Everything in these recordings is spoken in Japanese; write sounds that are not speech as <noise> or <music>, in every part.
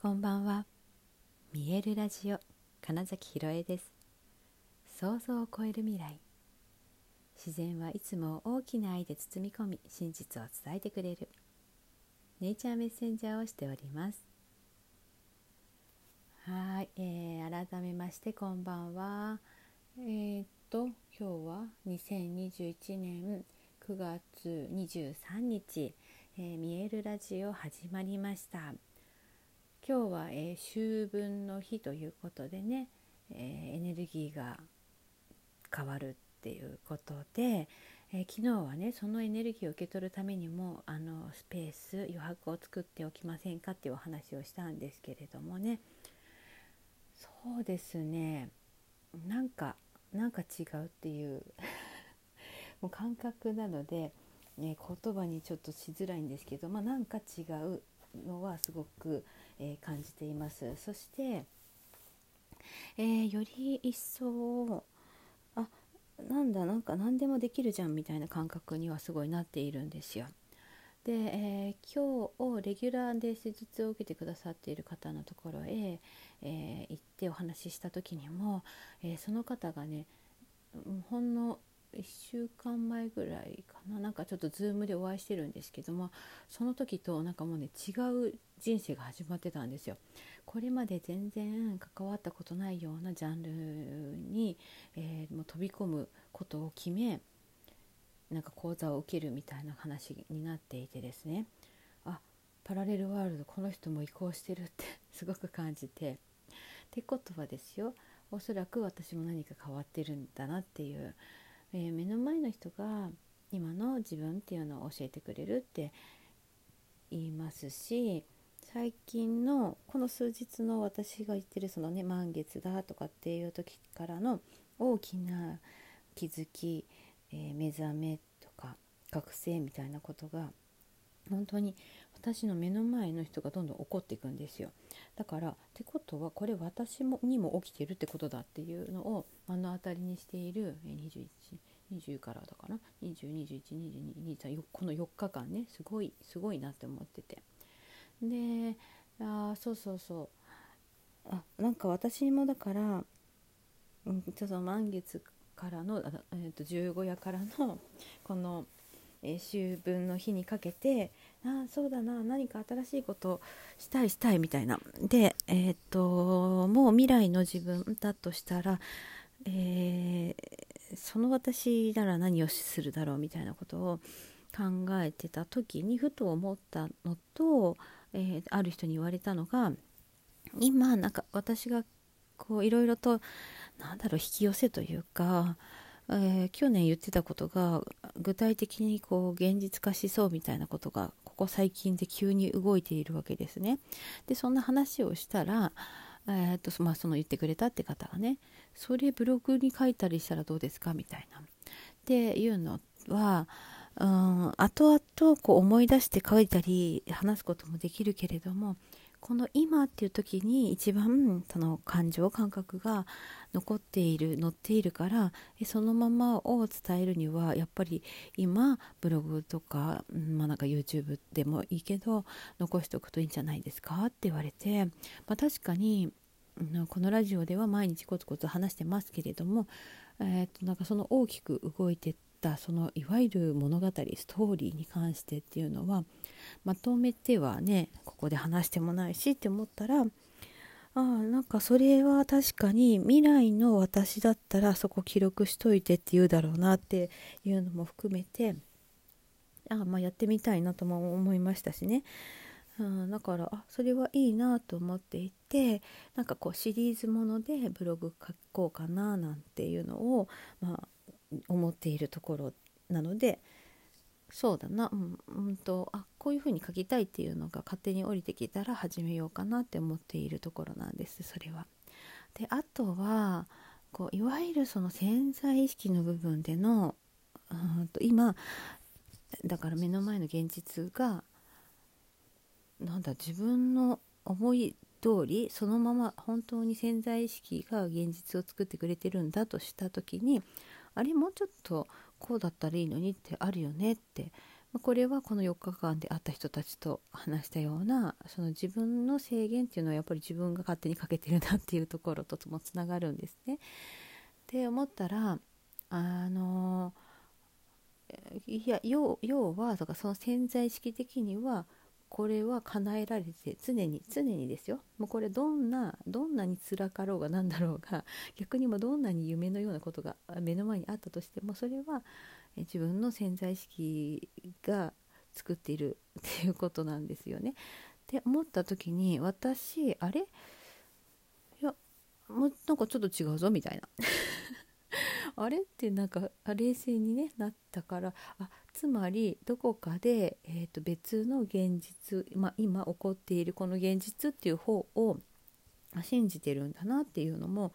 こんばんは。見えるラジオ金崎ひろえです。想像を超える未来。自然はいつも大きな愛で包み込み真実を伝えてくれる。ネイチャーメッセンジャーをしております。はい、えー、改めましてこんばんは。えー、っと今日は2021年9月23日、えー、見えるラジオ始まりました。今日は、え、秋分の日ということでね、え、エネルギーが変わるっていうことで、えー、昨日はねそのエネルギーを受け取るためにもあのスペース余白を作っておきませんかっていうお話をしたんですけれどもね。そうですね。なんかなんか違うっていう <laughs> もう感覚なので、ね、言葉にちょっとしづらいんですけど、まあ、なんか違うのはすごく、えー、感じていますそして、えー、より一層あなんだなんか何でもできるじゃんみたいな感覚にはすごいなっているんですよ。で、えー、今日レギュラーで施術を受けてくださっている方のところへ、えー、行ってお話しした時にも、えー、その方がねほんの1週間前ぐらいかな。なんかちょっと Zoom でお会いしてるんですけどもその時となんかもうね違う人生が始まってたんですよ。これまで全然関わったことないようなジャンルに、えー、もう飛び込むことを決めなんか講座を受けるみたいな話になっていてですね。あパラレルワールドこの人も移行してるって <laughs> すごく感じて。ってことはですよ。おそらく私も何か変わってるんだなっていうえー、目の前の人が今の自分っていうのを教えてくれるって言いますし最近のこの数日の私が言ってるそのね満月だとかっていう時からの大きな気づき、えー、目覚めとか覚醒みたいなことが本当に私の目の前の人がどんどん怒っていくんですよ。だからってことはこれ私もにも起きてるってことだっていうのを目の当たりにしている2120からだから20212223この4日間ねすごいすごいなって思ってて。であそうそうそう。あなんか私もだから、うん、ちょっと満月からの、えー、と十五夜からのこのえー、秋分の日にかけてあそうだな何か新しいことしたいしたいみたいな。でえー、っともう未来の自分だとしたら、えー、その私なら何をするだろうみたいなことを考えてた時にふと思ったのと、えある人に言われたのが今なんか私がこういろいろとなんだろう引き寄せというかえー、去年言ってたことが具体的にこう現実化しそうみたいなことがここ最近で急に動いているわけですね。でそんな話をしたら、えー、っとまあ、その言ってくれたって方がねそれブログに書いたりしたらどうですかみたいな。っていうのはうん後々こう思い出して書いたり話すこともできるけれどもこの今っていう時に一番その感情感覚が残っている乗っているからそのままを伝えるにはやっぱり今ブログとか,、まあ、なんか YouTube でもいいけど残しておくといいんじゃないですか？って言われて、まあ、確かにこのラジオでは毎日コツコツ話してますけれども、えー、となんかその大きく動いてったそのいわゆる物語ストーリーに関してっていうのはまとめてはねここで話してもないしって思ったらあなんかそれは確かに未来の私だったらそこ記録しといてって言うだろうなっていうのも含めてあまあやってみたいなとも思いましたしね、うん、だからあそれはいいなと思っていてなんかこうシリーズものでブログ書こうかななんていうのを、まあ、思っているところなのでそうだな、うん、うんとあこういうふうに書きたいっていうのが勝手に降りてきたら始めようかなって思っているところなんですそれは。であとはこういわゆるその潜在意識の部分でのと今だから目の前の現実がなんだ自分の思い通りそのまま本当に潜在意識が現実を作ってくれてるんだとした時にあれもうちょっとこうだったらいいのにってあるよねってまこれはこの4日間で会った人たちと話したようなその自分の制限っていうのはやっぱり自分が勝手にかけてるなっていうところともつながるんですね。って思ったらあのいや要はだかその潜在意識的にはこれは叶えられて常に常にですよ。もうこれどんなどんなに辛かろうが何だろうが <laughs> 逆にもどんなに夢のようなことが目の前にあったとしてもそれは自分の潜在意識が作っている <laughs> っていうことなんですよね。って思った時に私あれ？いやもうなんかちょっと違うぞみたいな。<laughs> あれ？ってなんか冷静に、ね、なったからあつまりどこかで、えー、と別の現実、まあ、今起こっているこの現実っていう方を信じてるんだなっていうのも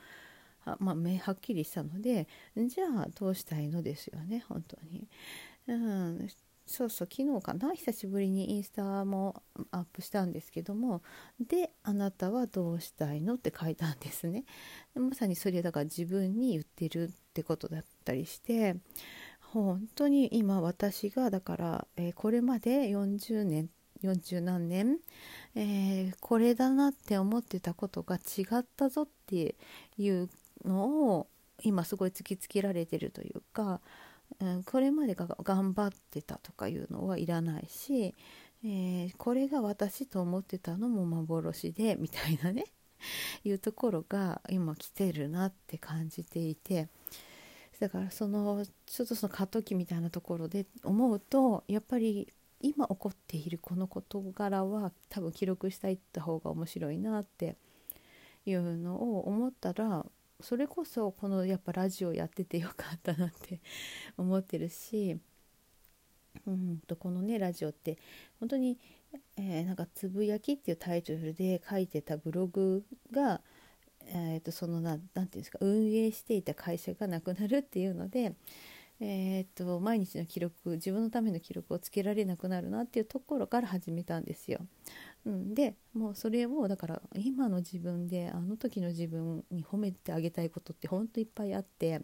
あ、まあ、はっきりしたのでじゃあどうしたいのですよね本当に。うんそうそう昨日かな久しぶりにインスタもアップしたんですけどもで「あなたはどうしたいの?」って書いたんですねまさにそれだから自分に言ってるってことだったりして本当に今私がだから、えー、これまで40年40何年、えー、これだなって思ってたことが違ったぞっていうのを今すごい突きつけられてるというか、うん、これまでが頑張ってたとかいうのはいらないし、えー、これが私と思ってたのも幻でみたいなねいうところが今来てるなって感じていてだからそのちょっとその過渡期みたいなところで思うとやっぱり今起こっているこの事柄は多分記録していった方が面白いなっていうのを思ったらそれこそこのやっぱラジオやっててよかったなって思ってるし、うんとこのねラジオって本当に、え、なんかつぶやきっていうタイトルで書いてたブログが、えー、とそのなて言うんですか運営していた会社がなくなるっていうので、えー、と毎日の記録自分のための記録をつけられなくなるなっていうところから始めたんですよ。うん、でもうそれをだから今の自分であの時の自分に褒めてあげたいことってほんといっぱいあって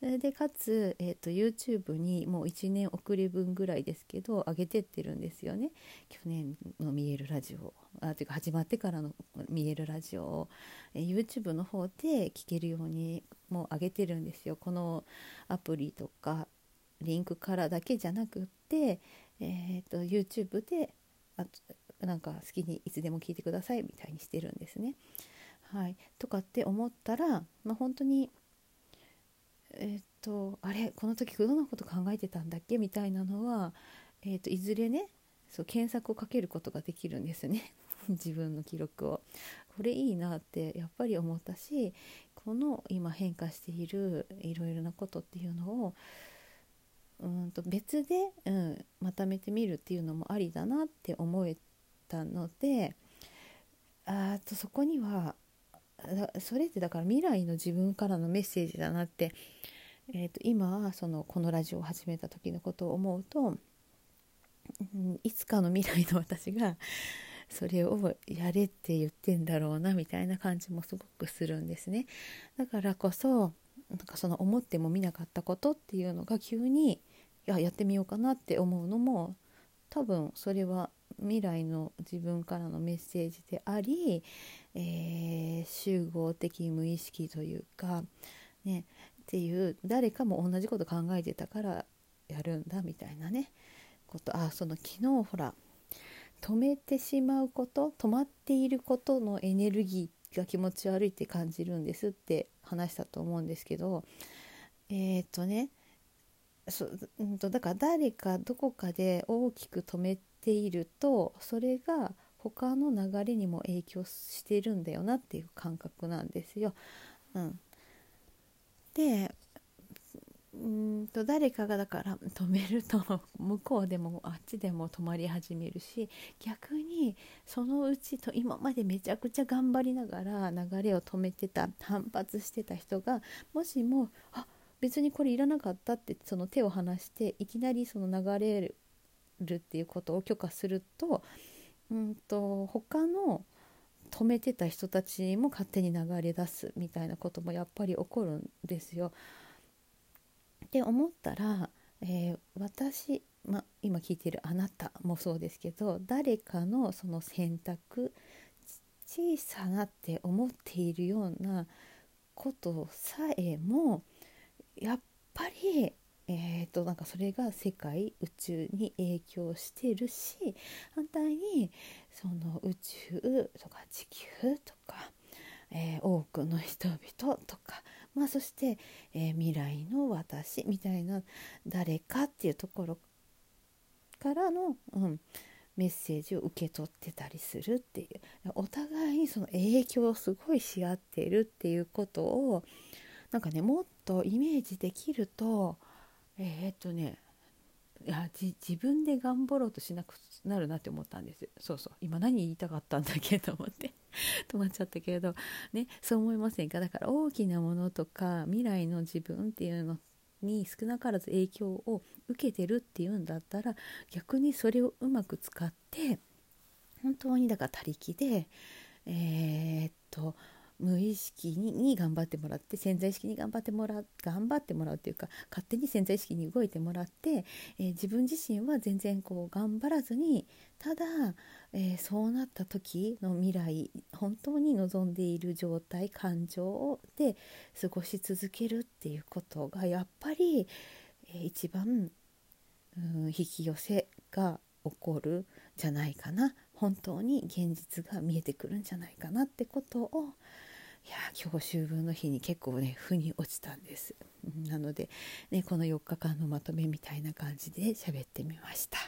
でかつ、えーと、YouTube にもう1年遅れ分ぐらいですけど上げてってるんですよね。去年の「見えるラジオ」あというか始まってからの「見えるラジオ」を、えー、YouTube の方で聞けるようにもう上げてるんですよ。このアプリとかリンクからだけじゃなくって、えーと、YouTube であなんか好きにいつでも聞いてくださいみたいにしてるんですね。はい、とかって思ったら、まあ、本当にえっ、とあれこの時どんなこと考えてたんだっけ？みたいなのは、えーと、いずれねそう検索をかけることができるんですね <laughs> 自分の記録を。これいいなってやっぱり思ったしこの今変化しているいろいろなことっていうのをうんと別で、うん、まとめてみるっていうのもありだなって思えたのであとそこにはそれってだから未来の自分からのメッセージだなって、えー、と今そのこのラジオを始めた時のことを思うと、うん、いつかの未来の私が <laughs> それをやれって言ってんだろうなみたいな感じもすごくするんですね。だからこそなんかその思ってもみなかったことっていうのが急にいややってみようかなって思うのも多分それは未来の自分からのメッセージであり、えー、集合的無意識というか、ね、っていう誰かも同じこと考えてたからやるんだみたいなねこと。あその昨日ほら止めてしまうこと止まっていることのエネルギーが気持ち悪いって感じるんですって話したと思うんですけどえー、っとねそ、うんと、だから誰かどこかで大きく止めているとそれが他の流れにも影響してるんだよなっていう感覚なんですよ。うん、でうんと誰かがだから止めると向こうでもあっちでも止まり始めるし逆にそのうちと今までめちゃくちゃ頑張りながら流れを止めてた反発してた人がもしもあ別にこれいらなかったってその手を離していきなりその流れるっていうことを許可すると,、うんと、他の止めてた人たちも勝手に流れ出すみたいなこともやっぱり起こるんですよ。って思ったら、えー、私ま、今聞いてるあなたもそうですけど誰かのその選択小さなって思っているようなことさえもやっぱりえーと、なんかそれが世界宇宙に影響してるし反対にその宇宙とか地球とか、えー、多くの人々とか、まあ、そして、えー、未来の私みたいな誰かっていうところからの、うん、メッセージを受け取ってたりするっていう。お互いにその影響をすごいし合っているっていうことをなんかねもっとイメージできるとえー、っとねいや自分で頑張ろうとしなくなるなって思ったんです。そうそう。今何言いたかったんだっけと思って。<laughs> 止まっちゃったけれど。ねそう思いませんか？だから大きなものとか未来の自分っていうのに少なからず影響を受けてるっていうんだったら逆にそれをうまく使って本当にだから他力でえー、っと無意識に頑張ってもらって潜在意識に頑張ってもらう頑張ってもらうっていうか勝手に潜在意識に動いてもらって、えー、自分自身は全然こう頑張らずにただ、えー、そうなった時の未来本当に望んでいる状態感情で過ごし続けるっていうことがやっぱり、えー、一番、うん、引き寄せが起こるじゃないかな。本当に現実が見えてくるんじゃないかなってことをいや今日秋分の日に結構ね腑に落ちたんです。<laughs> なので、ね、この4日間のまとめみたいな感じで喋ってみました。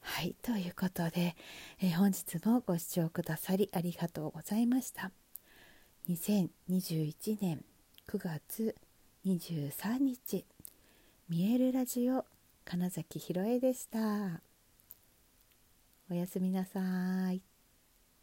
はいということで、えー、本日もご視聴くださりありがとうございました。2021年9月23日見えるラジオ金崎ひろえでした。おやすみなさい。